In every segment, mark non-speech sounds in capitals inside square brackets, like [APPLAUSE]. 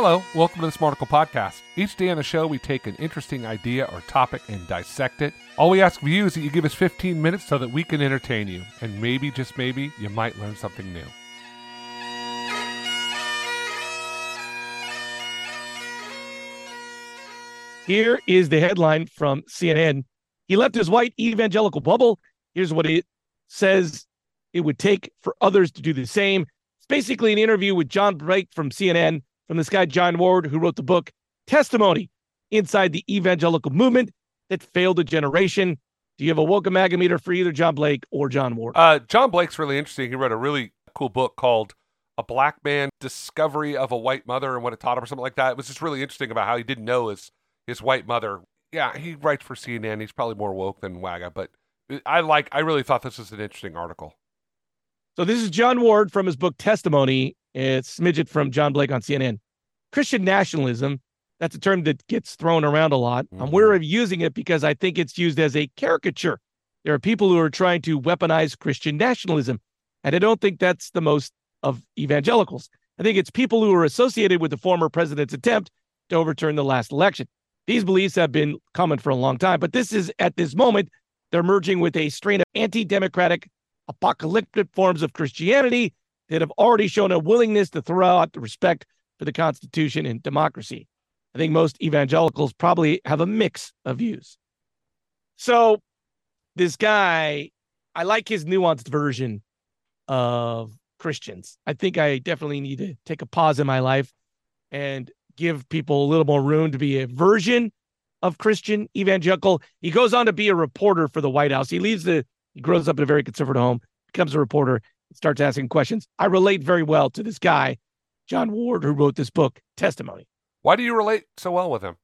Hello, welcome to the Smarticle Podcast. Each day on the show, we take an interesting idea or topic and dissect it. All we ask of you is that you give us 15 minutes so that we can entertain you, and maybe, just maybe, you might learn something new. Here is the headline from CNN. He left his white evangelical bubble. Here's what it says it would take for others to do the same. It's basically an interview with John Blake from CNN, from this guy, Jon Ward, who wrote the book Testimony Inside the Evangelical Movement That Failed a Generation. Do you have a welcome meter for either John Blake or Jon Ward? Uh, John Blake's really interesting. He wrote a really cool book called A Black Man Discovery of a White Mother and What It Taught Him, or something like that. It was just really interesting about how he didn't know his, his white mother. Yeah, he writes for CNN. He's probably more woke than Waga, but I like. I really thought this was an interesting article. So this is Jon Ward from his book Testimony. It's Smidget from John Blake on CNN. Christian nationalism. That's a term that gets thrown around a lot. Mm-hmm. I'm wary of using it because I think it's used as a caricature. There are people who are trying to weaponize Christian nationalism, and I don't think that's the most of evangelicals. I think it's people who are associated with the former president's attempt to overturn the last election. These beliefs have been common for a long time, but this is at this moment they're merging with a strain of anti democratic, apocalyptic forms of Christianity that have already shown a willingness to throw out the respect for the Constitution and democracy. I think most evangelicals probably have a mix of views. So, this guy, I like his nuanced version of Christians. I think I definitely need to take a pause in my life and give people a little more room to be a version of Christian evangelical. He goes on to be a reporter for the White House. He leaves the, he grows up in a very conservative home, becomes a reporter, starts asking questions. I relate very well to this guy, Jon Ward, who wrote this book, Testimony. Why do you relate so well with him?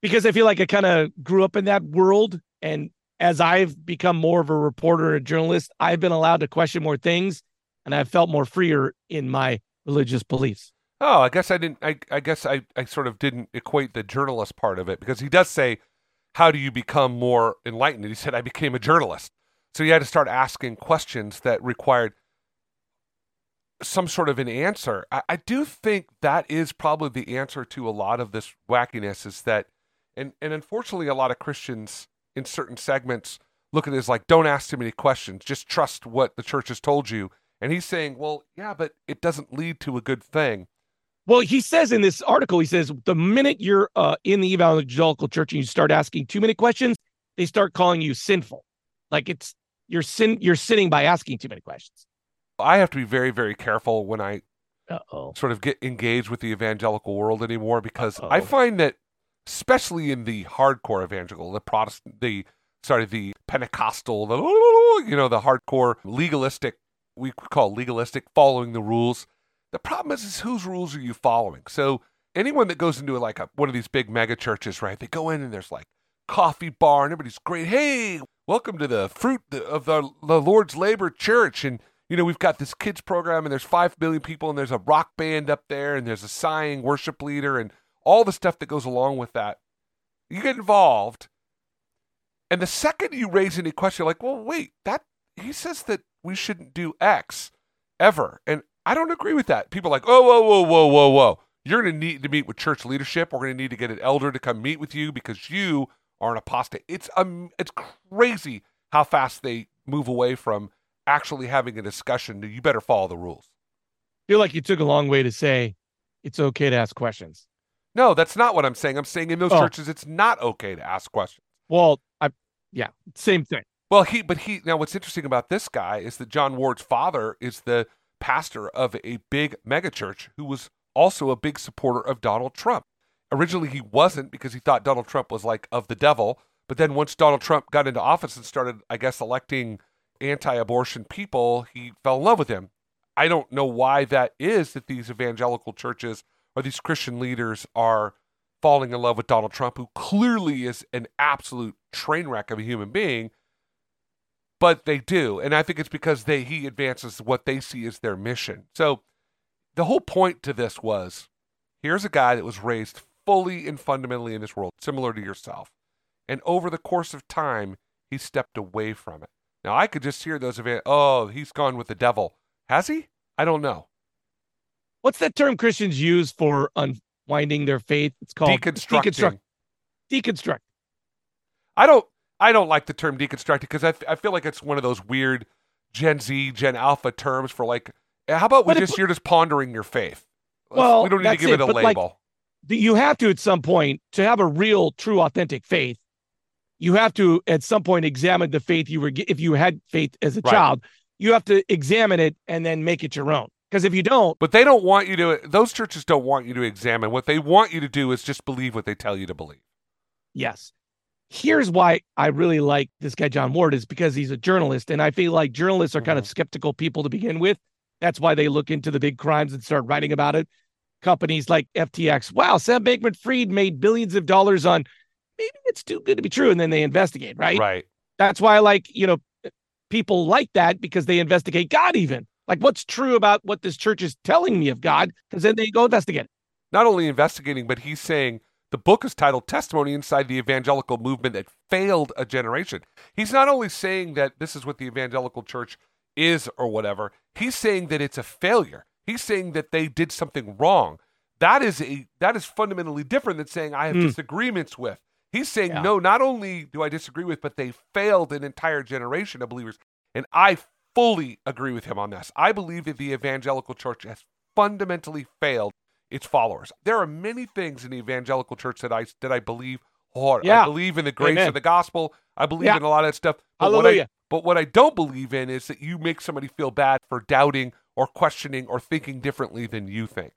Because I feel like I kind of grew up in that world. And as I've become more of a reporter a journalist, I've been allowed to question more things and I've felt more freer in my religious beliefs. Oh, I guess I didn't. I, I guess I, I sort of didn't equate the journalist part of it because he does say, How do you become more enlightened? And he said, I became a journalist. So you had to start asking questions that required some sort of an answer. I, I do think that is probably the answer to a lot of this wackiness is that, and, and unfortunately, a lot of Christians in certain segments look at it as like, don't ask too many questions, just trust what the church has told you. And he's saying, well, yeah, but it doesn't lead to a good thing. Well, he says in this article, he says the minute you're uh, in the evangelical church and you start asking too many questions, they start calling you sinful. Like it's you're sin you're sinning by asking too many questions. I have to be very, very careful when I Uh-oh. sort of get engaged with the evangelical world anymore because Uh-oh. I find that, especially in the hardcore evangelical, the Protestant, the sorry, the Pentecostal, the you know, the hardcore legalistic, we call legalistic, following the rules. The problem is, is whose rules are you following? So anyone that goes into like a, one of these big mega churches, right? They go in and there's like coffee bar and everybody's great. Hey, welcome to the fruit of the, the Lord's labor church and you know, we've got this kids program and there's 5 billion people and there's a rock band up there and there's a sighing worship leader and all the stuff that goes along with that. You get involved. And the second you raise any question, like, well, wait, that he says that we shouldn't do X ever. And I don't agree with that. People are like, oh, whoa, whoa, whoa, whoa, whoa. You're going to need to meet with church leadership. We're going to need to get an elder to come meet with you because you are an apostate. It's um, it's crazy how fast they move away from actually having a discussion, you better follow the rules. I feel like you took a long way to say it's okay to ask questions. No, that's not what I'm saying. I'm saying in those oh. churches, it's not okay to ask questions. Well, I, yeah, same thing. Well, he, but he, now what's interesting about this guy is that Jon Ward's father is the pastor of a big megachurch who was also a big supporter of Donald Trump. Originally, he wasn't because he thought Donald Trump was like of the devil. But then once Donald Trump got into office and started, I guess, electing anti abortion people, he fell in love with him. I don't know why that is that these evangelical churches or these Christian leaders are falling in love with Donald Trump, who clearly is an absolute train wreck of a human being. But they do. And I think it's because they he advances what they see as their mission. So the whole point to this was here's a guy that was raised fully and fundamentally in this world, similar to yourself. And over the course of time, he stepped away from it. Now I could just hear those events. Oh, he's gone with the devil. Has he? I don't know. what's that term Christians use for unwinding their faith? It's called deconstructing. Deconstruct. Deconstruct. I don't. I don't like the term deconstructing because I, I feel like it's one of those weird Gen Z, Gen Alpha terms for like. How about we But it- just you're just pondering your faith? Well, we don't need to give it, it, a but, like, label. You have to at some point to have a real true authentic faith you have to at some point examine the faith you were if you had faith as a Right. child you have to examine it and then make it your own because if you don't but they don't want you to. Those churches don't want you to examine. What they want you to do is just believe what they tell you to believe. yes here's why i really like this guy jon ward is because he's a journalist and i feel like journalists are kind of mm-hmm. skeptical people to begin with that's why they look into the big crimes and start writing about it companies like ftx wow sam bankman fried made billions of dollars on maybe it's too good to be true and then they investigate right Right. That's why I like, you know, people like that because they investigate God even. Like what's true about what this church is telling me of God? Because then they go investigate. Not only investigating, but he's saying the book is titled Testimony Inside the Evangelical Movement That Failed a Generation. He's not only saying that this is what the evangelical church is or whatever, he's saying that it's a failure. He's saying that they did something wrong. That is a that is fundamentally different than saying I have Hmm. disagreements with. He's saying Yeah. no, not only do I disagree with, but they failed an entire generation of believers. And I fully agree with him on this. I believe that the evangelical church has fundamentally failed its followers. There are many things in the evangelical church that I that I believe wholeheartedly. I believe in the grace Amen. of the gospel. I believe Yeah. in a lot of that stuff. But what I but what I don't believe in is that you make somebody feel bad for doubting or questioning or thinking differently than you think.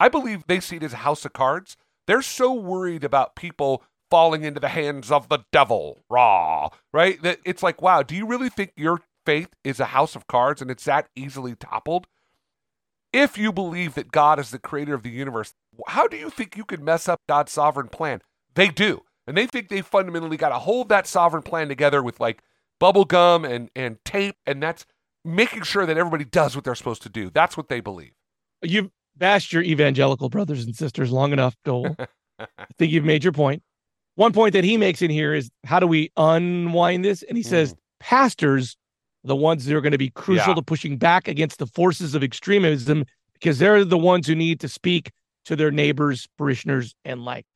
I believe they see it as a house of cards. They're so worried about people falling into the hands of the devil, raw, right? That it's like, wow, do you really think your faith is a house of cards and it's that easily toppled? If you believe that God is the creator of the universe, how do you think you could mess up God's sovereign plan? They do. And they think they fundamentally got to hold that sovereign plan together with like bubble gum and, and tape, and that's making sure that everybody does what they're supposed to do. That's what they believe. You've bashed your evangelical brothers and sisters long enough, Dole. [LAUGHS] I think you've made your point. One point that he makes in here is how do we unwind this? And he hmm. says pastors, the ones that are going to be crucial Yeah. to pushing back against the forces of extremism because they're the ones who need to speak to their neighbors, parishioners, and like.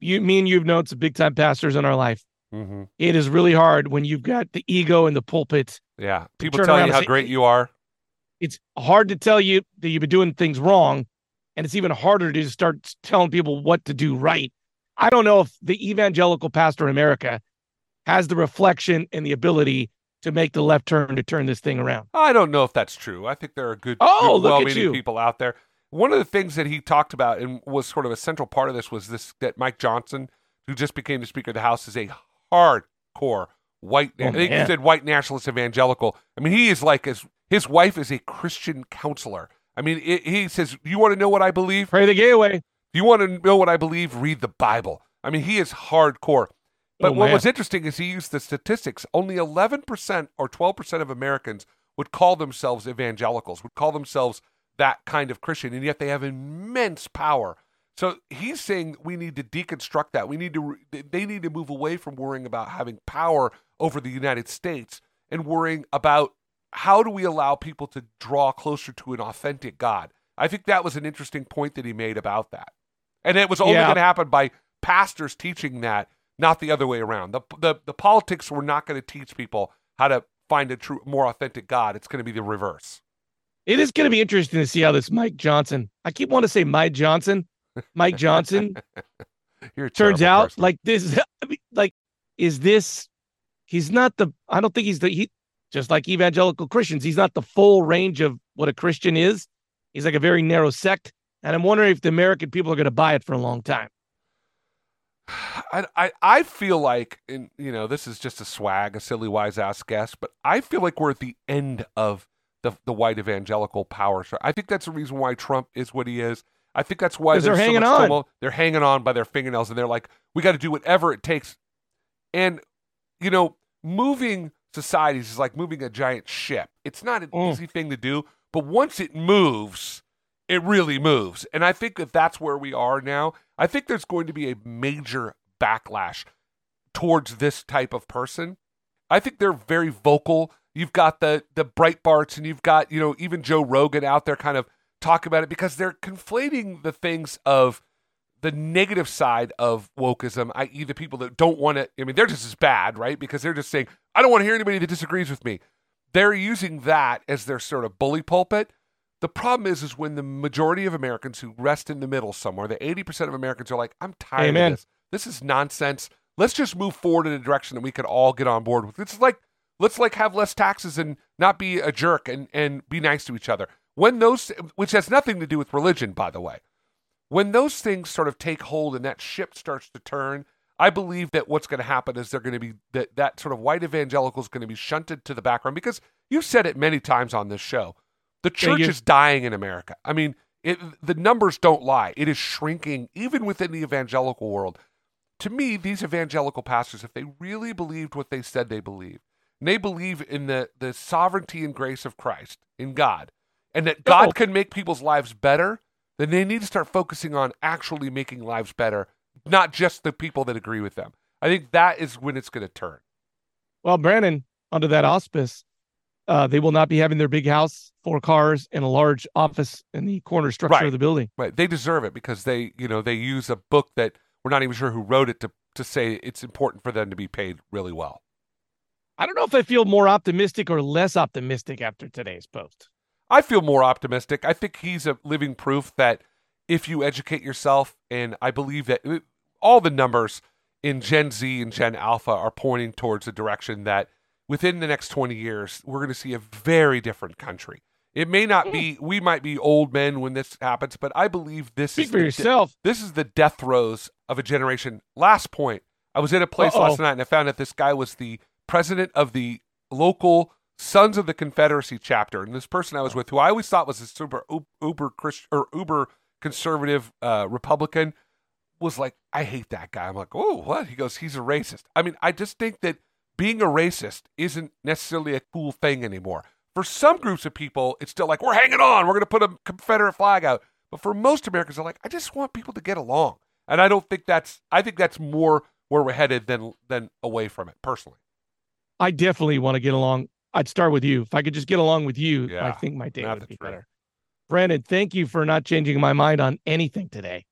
You, me and you've known some big time pastors in our life. Mm-hmm. It is really hard when you've got the ego in the pulpit. Yeah. People tell you how say- great you are. It's hard to tell you that you've been doing things wrong, and it's even harder to start telling people what to do right. I don't know if the evangelical pastor in America has the reflection and the ability to make the left turn to turn this thing around. I don't know if that's true. I think there are good, Oh, good well-meaning people out there. One of the things that he talked about and was sort of a central part of this was this that Mike Johnson, who just became the Speaker of the House, is a hardcore white. Oh, I think he said white nationalist evangelical. I mean, he is like as his wife is a Christian counselor. I mean, it, he says, "You want to know what I believe? Pray the gay away. you want to know what I believe? Read the Bible." I mean, he is hardcore. But Oh, what man. was interesting is he used the statistics. Only 11% or 12% of Americans would call themselves evangelicals, would call themselves that kind of Christian, and yet they have immense power. So he's saying we need to deconstruct that. We need to they need to move away from worrying about having power over the United States and worrying about how do we allow people to draw closer to an authentic God. I think that was an interesting point that he made about that. And it was only Yeah. going to happen by pastors teaching that, not the other way around. The the, the politics were not going to teach people how to find a true more authentic God. It's going to be the reverse. It is going to be interesting to see how this Mike Johnson. I keep wanting to say Mike Johnson. Mike Johnson [LAUGHS] turns out person. like this. [LAUGHS] I mean, like, is this? He's not the. I don't think he's the. He just like evangelical Christians. He's not the full range of what a Christian is. He's like a very narrow sect, and I'm wondering if the American people are going to buy it for a long time. [SIGHS] I, I I feel like, and you know, this is just a swag, a silly wise ass guess, but I feel like we're at the end of the the white evangelical power. So I think that's the reason why Trump is what he is. I think that's why they're so hanging much on. They're hanging on by their fingernails, and they're like, we got to do whatever it takes. And you know, moving societies is like moving a giant ship. It's not an Mm. easy thing to do, but once it moves, it really moves. And I think that that's where we are now. I think there's going to be a major backlash towards this type of person. I think they're very vocal. You've got the the Breitbarts and you've got, you know, even Joe Rogan out there kind of talk about it because they're conflating the things of the negative side of wokeism, i.e., the people that don't want to. I mean, they're just as bad, right? Because they're just saying, I don't want to hear anybody that disagrees with me. They're using that as their sort of bully pulpit. The problem is, is when the majority of Americans who rest in the middle somewhere, the 80% of Americans are like, I'm tired Amen. of this. This is nonsense. Let's just move forward in a direction that we could all get on board with. It's like, let's like have less taxes and not be a jerk and, and be nice to each other. When those, which has nothing to do with religion, by the way, when those things sort of take hold and that ship starts to turn, I believe that what's going to happen is they're going to be that that sort of white evangelical is going to be shunted to the background because you've said it many times on this show. The church is dying in America. I mean, it, the numbers don't lie. It is shrinking even within the evangelical world. To me, these evangelical pastors, if they really believed what they said they believe, and they believe in the, the sovereignty and grace of Christ, in God, and that God can make people's lives better, then they need to start focusing on actually making lives better, not just the people that agree with them. I think that is when it's going to turn. Well, Brandon, under that auspice, uh, they will not be having their big house, four cars, and a large office in the corner structure right. of the building. Right. They deserve it because they, you know, they use a book that we're not even sure who wrote it to to say it's important for them to be paid really well. I don't know if I feel more optimistic or less optimistic after today's post. I feel more optimistic. I think he's a living proof that if you educate yourself, and I believe that uh, all the numbers in Gen Z and Gen Alpha are pointing towards a direction that within the next 20 years, we're going to see a very different country. It may not be, we might be old men when this happens, but I believe this Speak is for yourself. De- this is the death throes of a generation. Last point. I was in a place Uh-oh. last night and I found that this guy was the president of the local Sons of the Confederacy chapter. And this person I was with, who I always thought was a super uber Christian or uber conservative uh, Republican, was like, I hate that guy. I'm like, oh, what? He goes, he's a racist. I mean, I just think that being a racist isn't necessarily a cool thing anymore. For some groups of people, it's still like, we're hanging on. We're going to put a Confederate flag out. But for most Americans, they're like, I just want people to get along. And I don't think that's, I think that's more where we're headed than, than away from it personally. I definitely want to get along. I'd start with you. If I could just get along with you, yeah, I think my day would be better. Brandon, thank you for not changing my mind on anything today.